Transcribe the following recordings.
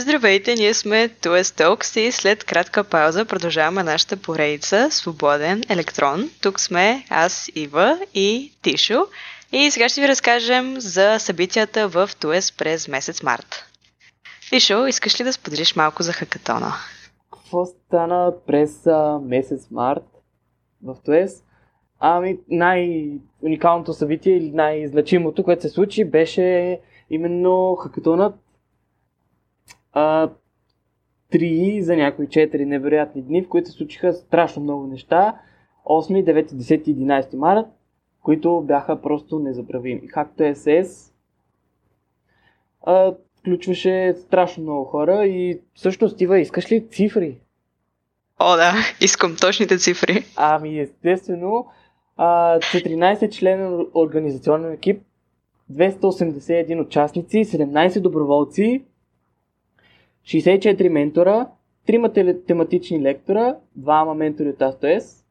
Здравейте, ние сме TOS Talks и след кратка пауза продължаваме нашата поредица Свободен електрон. Тук сме аз, Ива и Тишо и сега ще ви разкажем за събитията в TOS през месец март. Тишо, искаш ли да споделиш малко за хакатона? Какво стана през а, месец март в TOS? Ами най-уникалното събитие или най-значимото, което се случи, беше именно хакатонът а, три за някои четири невероятни дни, в които се случиха страшно много неща. 8, 9, 10 и 11 март, които бяха просто незабравими. Както SS а, включваше страшно много хора и всъщност, Стива, искаш ли цифри? О, да, искам точните цифри. Ами, естествено, а, 14 член организационен екип, 281 участници, 17 доброволци, 64 ментора, 3 тематични лектора, 2 ментори от АСТОС,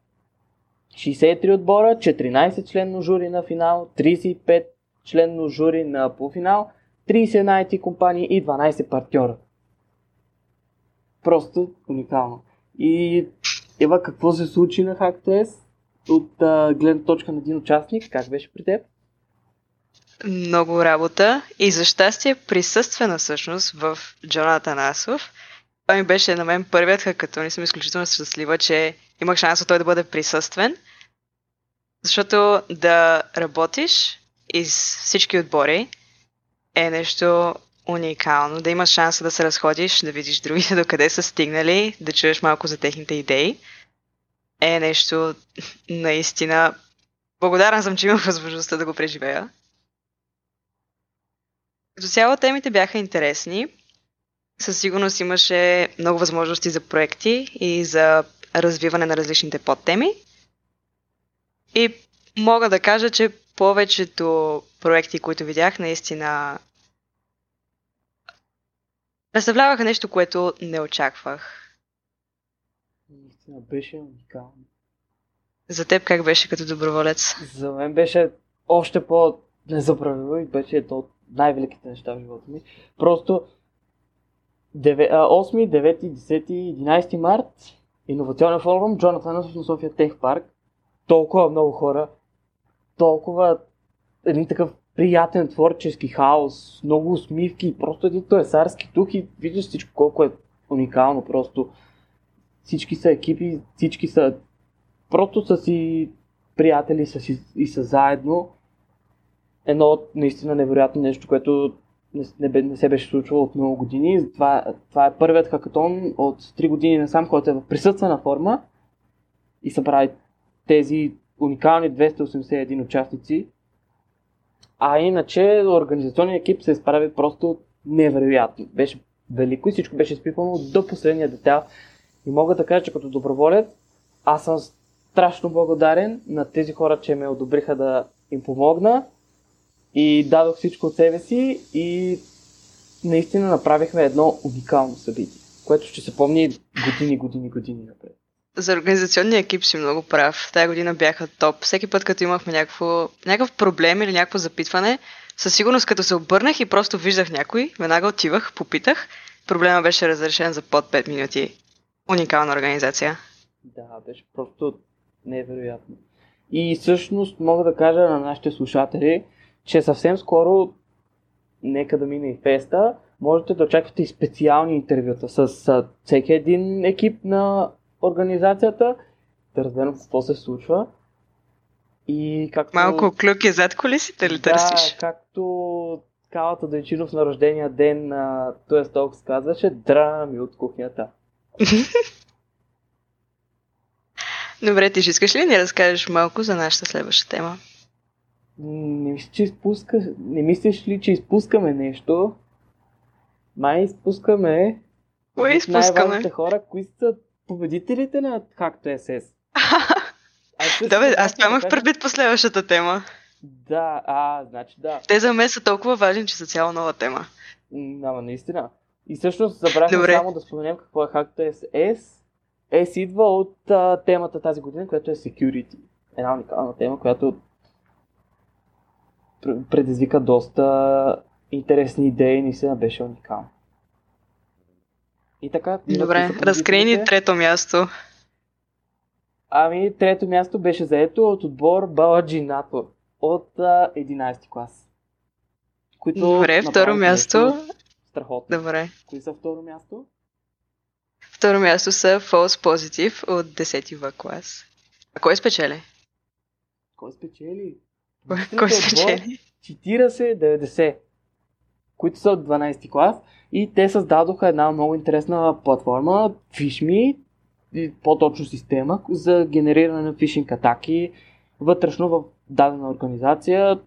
63 отбора, 14 членно жури на финал, 35 членно жури на полуфинал, 31 IT компании и 12 партньора. Просто уникално. И Ева, какво се случи на HackTS от гледна точка на един участник? Как беше при теб? Много работа и за щастие присъствена всъщност в Джона Танасов. Това ми беше на мен първият хакатон и съм изключително щастлива, че имах шанс той да бъде присъствен. Защото да работиш из всички отбори е нещо уникално. Да имаш шанса да се разходиш, да видиш другите докъде са стигнали, да чуеш малко за техните идеи е нещо наистина... Благодарен съм, че имах възможността да го преживея. Като цяло темите бяха интересни. Със сигурност имаше много възможности за проекти и за развиване на различните подтеми. И мога да кажа, че повечето проекти, които видях, наистина представляваха нещо, което не очаквах. Наистина беше уникално. За теб как беше като доброволец? За мен беше още по-незабравимо и беше едно най-великите неща в живота ми. Просто 8, 9, 10, 11 март иновационен форум Джонатан на София Тех Парк. Толкова много хора, толкова един такъв приятен творчески хаос, много усмивки, просто един тоесарски дух и виждаш всичко колко е уникално просто. Всички са екипи, всички са просто са си приятели са си, и са заедно едно наистина невероятно нещо, което не, не, не се беше случвало от много години. Това, това е първият хакатон от 3 години насам, който е в присъствена форма и събрави тези уникални 281 участници. А иначе организационният екип се изправи просто невероятно. Беше велико и всичко беше изпипано до последния детайл. И мога да кажа, че като доброволец аз съм страшно благодарен на тези хора, че ме одобриха да им помогна и дадох всичко от себе си и наистина направихме едно уникално събитие, което ще се помни години, години, години напред. За организационния екип си много прав. Тая година бяха топ. Всеки път, като имахме някакво, някакъв проблем или някакво запитване, със сигурност като се обърнах и просто виждах някой, веднага отивах, попитах, проблема беше разрешен за под 5 минути. Уникална организация. Да, беше просто невероятно. И всъщност мога да кажа на нашите слушатели, че съвсем скоро, нека да мине и феста, можете да очаквате и специални интервюта с, всеки един екип на организацията, да разберем какво се случва. И както... Малко клюки зад колисите ли да, търсиш? както Калата Дойчинов на рождения ден на Туес Толкс казваше, драми от кухнята. Добре, ти ще искаш ли да ни разкажеш малко за нашата следваща тема? Не мисля, че изпуска... Не мислиш ли, че изпускаме нещо? Май изпускаме... Кое изпускаме? Хора, кои са победителите на както SS. да, бе, аз това имах предвид по следващата тема. Да, а, значи да. Те за мен са толкова важни, че са цяла нова тема. Ама наистина. И всъщност забравяме само да споменем какво е HackTS. S идва от а, темата тази година, която е Security. Една уникална тема, която предизвика доста интересни идеи и наистина беше уникално. И така. Добре, разкрий ни трето място. Ами, трето място беше заето от отбор Баладжинато от а, 11 клас. Които Добре, второ място. Страхотно. Добре. Кои са второ място? Второ място са False Positive от 10 В клас. А кой спечели? Кой спечели? Кой, е отбор спечели? 40-90, които са от 12 клас и те създадоха една много интересна платформа, FishMe, по-точно система за генериране на фишинг атаки вътрешно в дадена организация,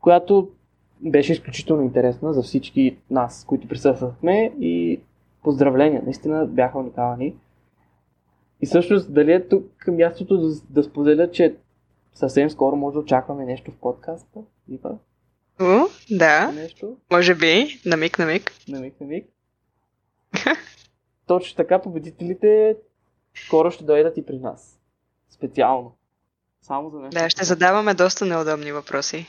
която беше изключително интересна за всички нас, които присъствахме и поздравления, наистина бяха уникални. И всъщност, дали е тук мястото да, да споделя, че съвсем скоро може да очакваме нещо в подкаста? Ива? О, да, Нещо? може би. На миг, на миг. На миг, на миг. Точно така, победителите скоро ще дойдат и при нас. Специално. Само за нещо. Да, ще задаваме доста неудобни въпроси.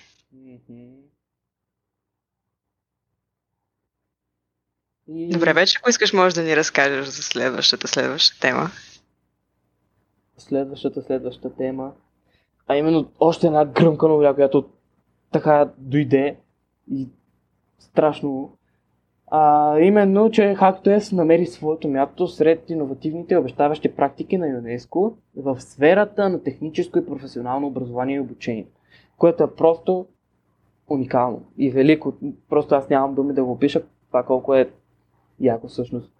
И... Добре, вече ако искаш, можеш да ни разкажеш за следващата, следваща тема. Следващата, следваща тема. А именно още една гръмка новина, която така дойде и страшно. А, именно, че HackToS намери своето място сред иновативните обещаващи практики на ЮНЕСКО в сферата на техническо и професионално образование и обучение, което е просто уникално и велико. Просто аз нямам думи да го опиша това колко е яко всъщност.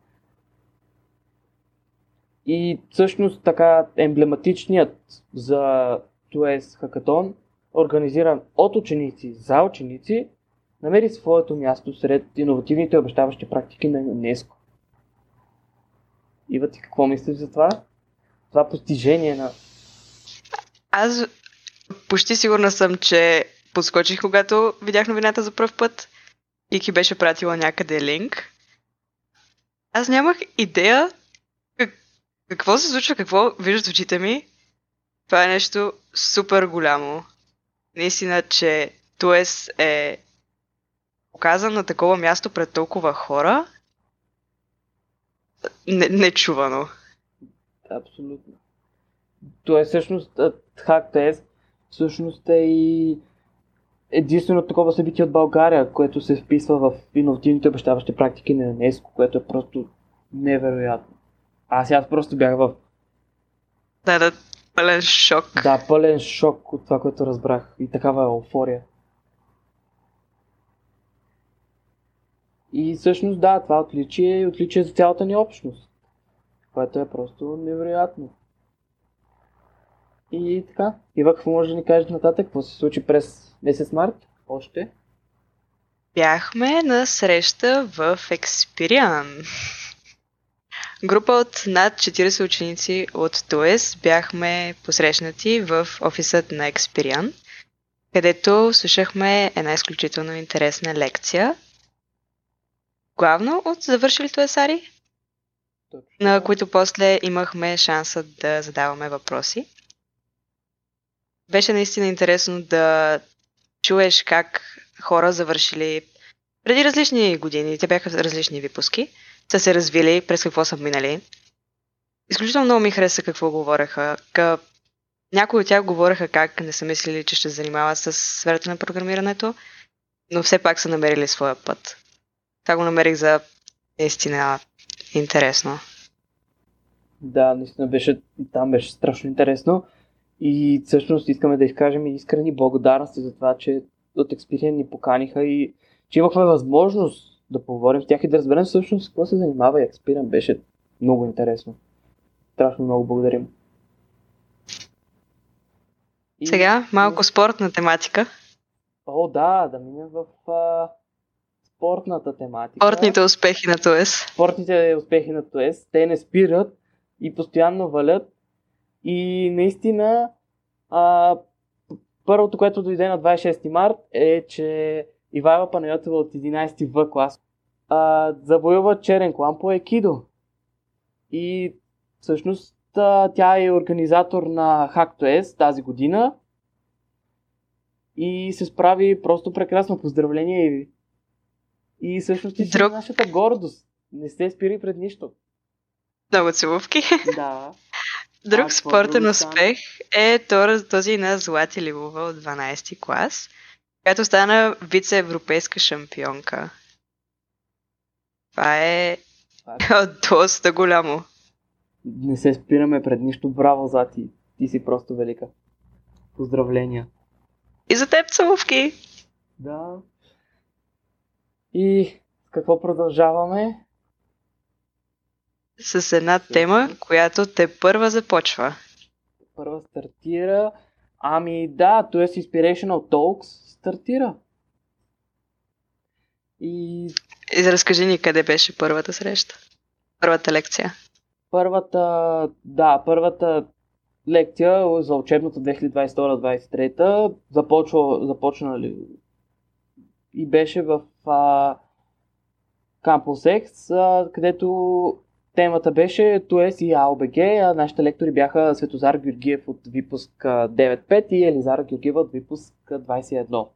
И всъщност така емблематичният за ТУЕС хакатон, организиран от ученици за ученици, намери своето място сред иновативните обещаващи практики на ЮНЕСКО. Ива, ти какво мислиш за това? Това постижение на... Аз почти сигурна съм, че подскочих, когато видях новината за пръв път и ки беше пратила някъде линк. Аз нямах идея как, какво се случва, какво виждат очите ми. Това е нещо супер голямо. Наистина, че Туес е показан на такова място пред толкова хора. Не, нечувано. Абсолютно. То е всъщност HackTest, всъщност е и единствено такова събитие от България, което се вписва в иновативните обещаващи практики на ЮНЕСКО, което е просто невероятно. Аз аз просто бях в Да, да, пълен шок. да, пълен шок от това, което разбрах и такава еуфория. И всъщност да, това отличие и отличие за цялата ни общност, което е просто невероятно. И така, Ива, какво може да ни кажеш нататък? Какво се случи през месец март? Още? Бяхме на среща в Experian. Група от над 40 ученици от ТОЕС бяхме посрещнати в офисът на Experian, където слушахме една изключително интересна лекция, главно от завършили Точно. на които после имахме шанса да задаваме въпроси. Беше наистина интересно да чуеш как хора завършили преди различни години, те бяха различни випуски, са се развили, през какво са минали. Изключително много ми хареса какво говореха. Някои от тях говореха как не са мислили, че ще се занимават с сферата на програмирането, но все пак са намерили своя път. Това го намерих за наистина интересно. Да, наистина беше, там беше страшно интересно. И всъщност искаме да изкажем искрени благодарности за това, че от Experian ни поканиха и че имахме възможност да поговорим с тях и да разберем всъщност какво се занимава и Experian. Беше много интересно. Страшно много благодарим. И- Сега малко спортна тематика. О, да, да минем в а, спортната тематика. Спортните успехи на ТОЕС. спортните успехи на ТОЕС, те не спират и постоянно валят. И наистина, а, първото, което дойде на 26 март е, че Ивайла Панайотова от 11 В клас а, завоюва черен клан по екидо. И всъщност а, тя е организатор на HackToS тази година и се справи просто прекрасно. Поздравления и И всъщност ти Друг- нашата гордост. не се спири пред нищо. Много целувки. Да. Друг А, спортен успех е то- този на Злати Ливова от 12 клас, която стана вице-европейска шампионка. Това е доста голямо. Не се спираме пред нищо. Браво, Зати. Ти си просто велика. Поздравления. И за теб целувки! Да. И какво продължаваме? С една тема, която те първа започва. Първа стартира. Ами да, т.е. Inspirational Talks стартира. И И разкажи ни къде беше първата среща. Първата лекция. първата, да, първата лекция за учебната 2022-2023 започва, започнали и беше в а, Campus X, а, където темата беше ТУЕС и АОБГ, а нашите лектори бяха Светозар Георгиев от випуск а, 9.5 и Елизара Георгиева от випуск а, 21.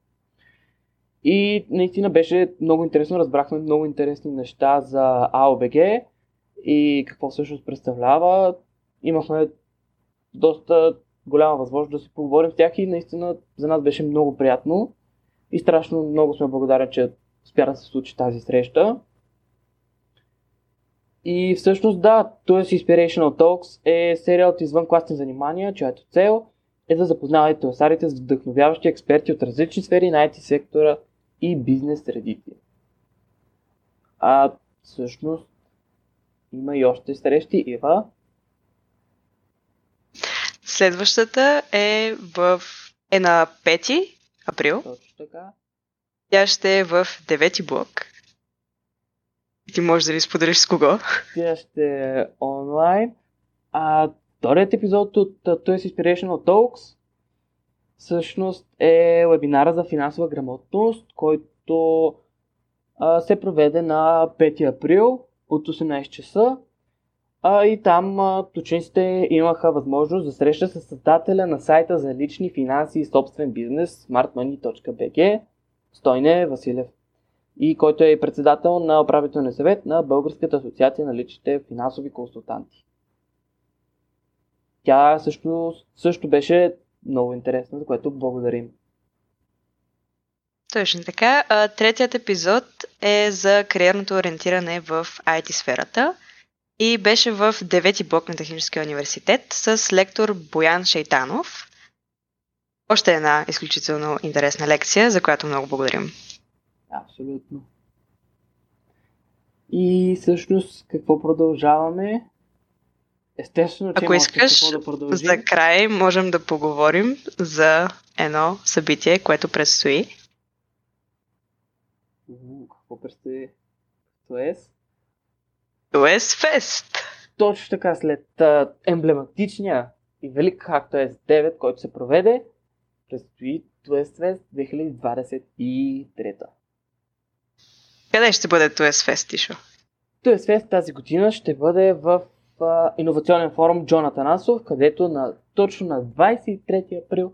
И наистина беше много интересно, разбрахме много интересни неща за АОБГ и какво всъщност представлява. Имахме доста голяма възможност да си поговорим с тях и наистина за нас беше много приятно и страшно много сме благодарни, че успя да се случи тази среща. И всъщност да, т.е. Inspirational Talks е серия от извънкласни занимания, чиято цел е да запознавате телесарите с вдъхновяващи експерти от различни сфери на IT сектора и бизнес средите. А всъщност има и още срещи, Ива. Следващата е в е на 5 април. Точно така. Тя ще е в 9 блок. Ти можеш да ни споделиш с кого. Тя ще е онлайн. А вторият епизод от ТОЕС Inspirational Talks всъщност е вебинара за финансова грамотност, който а, се проведе на 5 април от 18 часа. А, и там а, учениците имаха възможност да срещат с създателя на сайта за лични финанси и собствен бизнес smartmoney.bg Стойне Василев и който е председател на управителния съвет на Българската асоциация на личните финансови консултанти. Тя също, също беше много интересна, за което благодарим. Точно така. Третият епизод е за кариерното ориентиране в IT сферата и беше в 9-ти блок на Техническия университет с лектор Боян Шейтанов. Още една изключително интересна лекция, за която много благодарим. Абсолютно. И всъщност какво продължаваме? Естествено, че Ако искаш, да продължим. За край можем да поговорим за едно събитие, което предстои. Уу, Какво предстои? Тоест, US Fest. точно така, след а, емблематичния и велик както е 9, който се проведе, предстои Туест Фест 2023. Къде ще бъде US Fest, Тишо? Туест Фест тази година ще бъде в а, иновационен форум Джон Атанасов, където на, точно на 23 април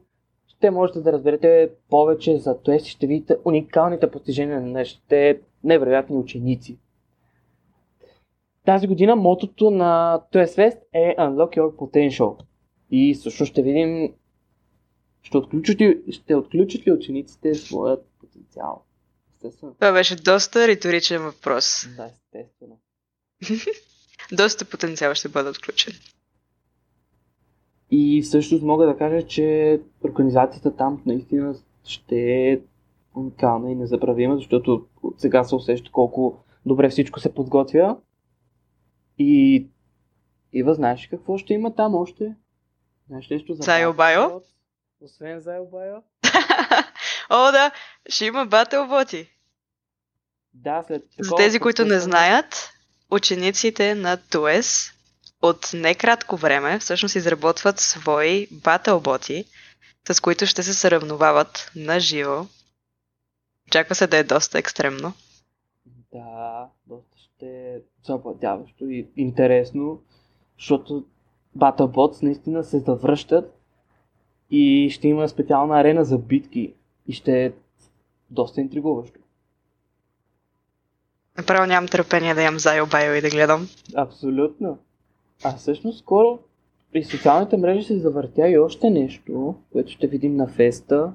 ще можете да разберете повече за Туест и ще видите уникалните постижения на нашите невероятни ученици. Тази година мотото на Туест Фест е Unlock Your Potential. И също ще видим ще отключат, ли, ще отключат ли учениците своят потенциал. Естествено. Това беше доста риторичен въпрос. Да, естествено. Доста потенциал ще бъде отключен. И всъщност мога да кажа, че организацията там наистина ще е уникална и незабравима, защото от сега се усеща колко добре всичко се подготвя. И Ива, знаеш какво ще има там още? Знаеш нещо за Зайл Байо? Батлбот? Освен Зайл Байо? О, да, ще има батъл боти. Да, след За такова тези, които не знаят, учениците на ТУЕС от некратко време всъщност изработват свои батълботи, с които ще се съревновават на живо. Очаква се да е доста екстремно. Да, доста ще е завладяващо и интересно, защото Battlebots наистина се завръщат и ще има специална арена за битки и ще е доста интригуващо. Направо нямам търпение да ям Зайо Байо и да гледам. Абсолютно. А всъщност скоро при социалните мрежи се завъртя и още нещо, което ще видим на феста.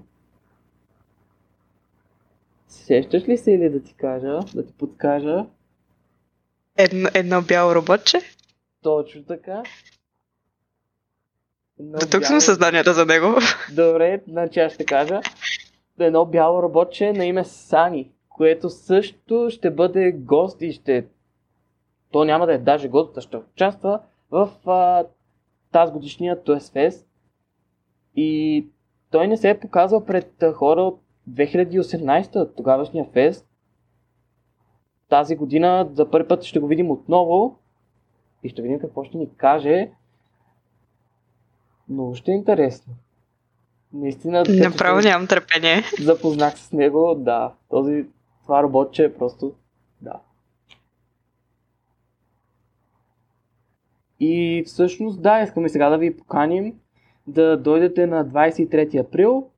Сещаш ли се или да ти кажа, да ти подскажа? Едно, едно бяло роботче? Точно така. Едно До тук бяло- съм създанията за него. Добре, значи аз ще кажа. Едно бяло роботче на име Сани, което също ще бъде гост и ще... То няма да е даже гост, а ще участва в а, тази годишния TOS Fest. И той не се е показал пред хора от 2018, тогавашния фест. Тази година за първи път ще го видим отново и ще видим какво ще ни каже. Много ще е интересно. Наистина, Направо нямам търпение. запознах с него, да. Този, това роботче е просто, да. И всъщност, да, искаме сега да ви поканим да дойдете на 23 април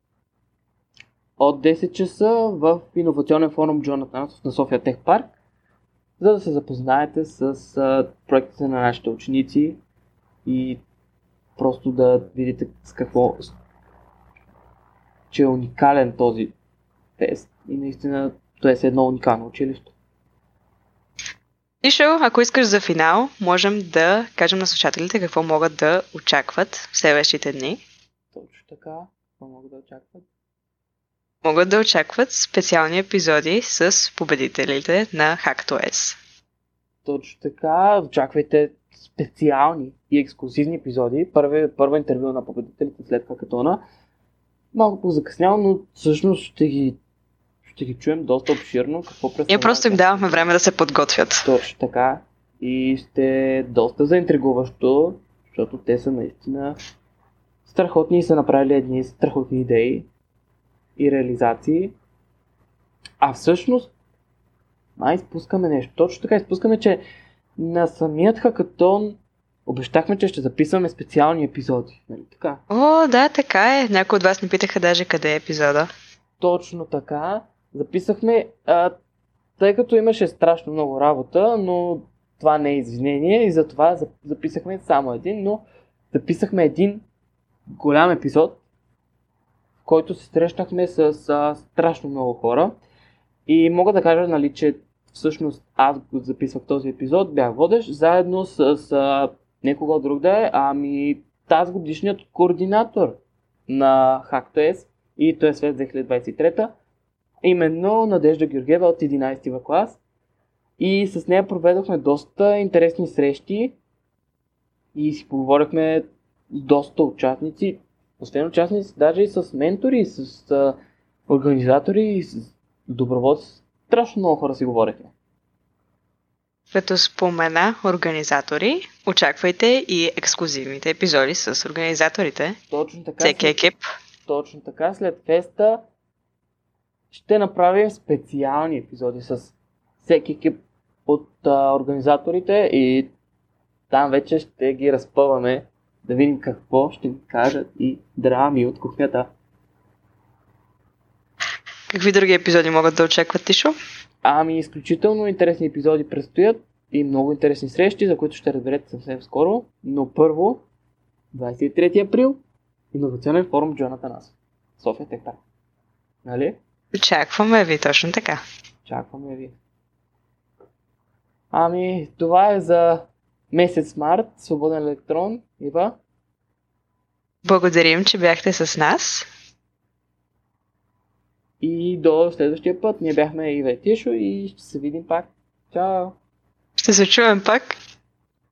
от 10 часа в иновационен форум Джонатан на София Тех Парк, за да се запознаете с проектите на нашите ученици и просто да видите с какво че е уникален този тест и наистина то е едно уникално училище. Ишо, ако искаш за финал, можем да кажем на слушателите какво могат да очакват в следващите дни. Точно така, какво могат да очакват? Могат да очакват специални епизоди с победителите на HackTOS. Точно така, очаквайте специални и ексклюзивни епизоди. Първи, първо интервю на победителите след хакатона. Малко по-закъсняло, но всъщност ще ги, ще ги чуем доста обширно. Какво Ние просто им те. давахме време да се подготвят. Точно така. И ще е доста заинтригуващо, защото те са наистина страхотни и са направили едни страхотни идеи и реализации. А всъщност, май изпускаме нещо. Точно така, изпускаме, че на самият хакатон обещахме, че ще записваме специални епизоди. Нали така? О, да, така е. Някои от вас ни питаха даже къде е епизода. Точно така. Записахме, а, тъй като имаше страшно много работа, но това не е извинение и затова зап- записахме само един, но записахме един голям епизод, в който се срещнахме с а, страшно много хора. И мога да кажа, нали, че всъщност аз го записвах този епизод, бях водещ, заедно с а, некого друг да е, ами тази годишният координатор на HackTOS и той е след 2023 именно Надежда Георгиева от 11 в клас. И с нея проведохме доста интересни срещи и си поговорихме доста участници, освен участници, даже и с ментори, с организатори, с доброволци. Страшно много хора си говорихме. Като спомена организатори, очаквайте и ексклюзивните епизоди с организаторите. Точно така. Всеки след- екип. Точно така, след феста ще направим специални епизоди с всеки екип от а, организаторите и там вече ще ги разпъваме да видим какво ще ни кажат и драми от кухнята. Какви други епизоди могат да очакват, Тишо? Ами, изключително интересни епизоди предстоят и много интересни срещи, за които ще разберете съвсем скоро. Но първо, 23 април, Инновационен форум Джонатан Аз. София Тех Парк. Нали? Очакваме ви точно така. Чакваме ви. Ами, това е за месец март, свободен електрон. Ива, Благодарим, че бяхте с нас. И до следващия път. Ние бяхме и Тишо и ще се видим пак. Чао! Ще се чуем пак.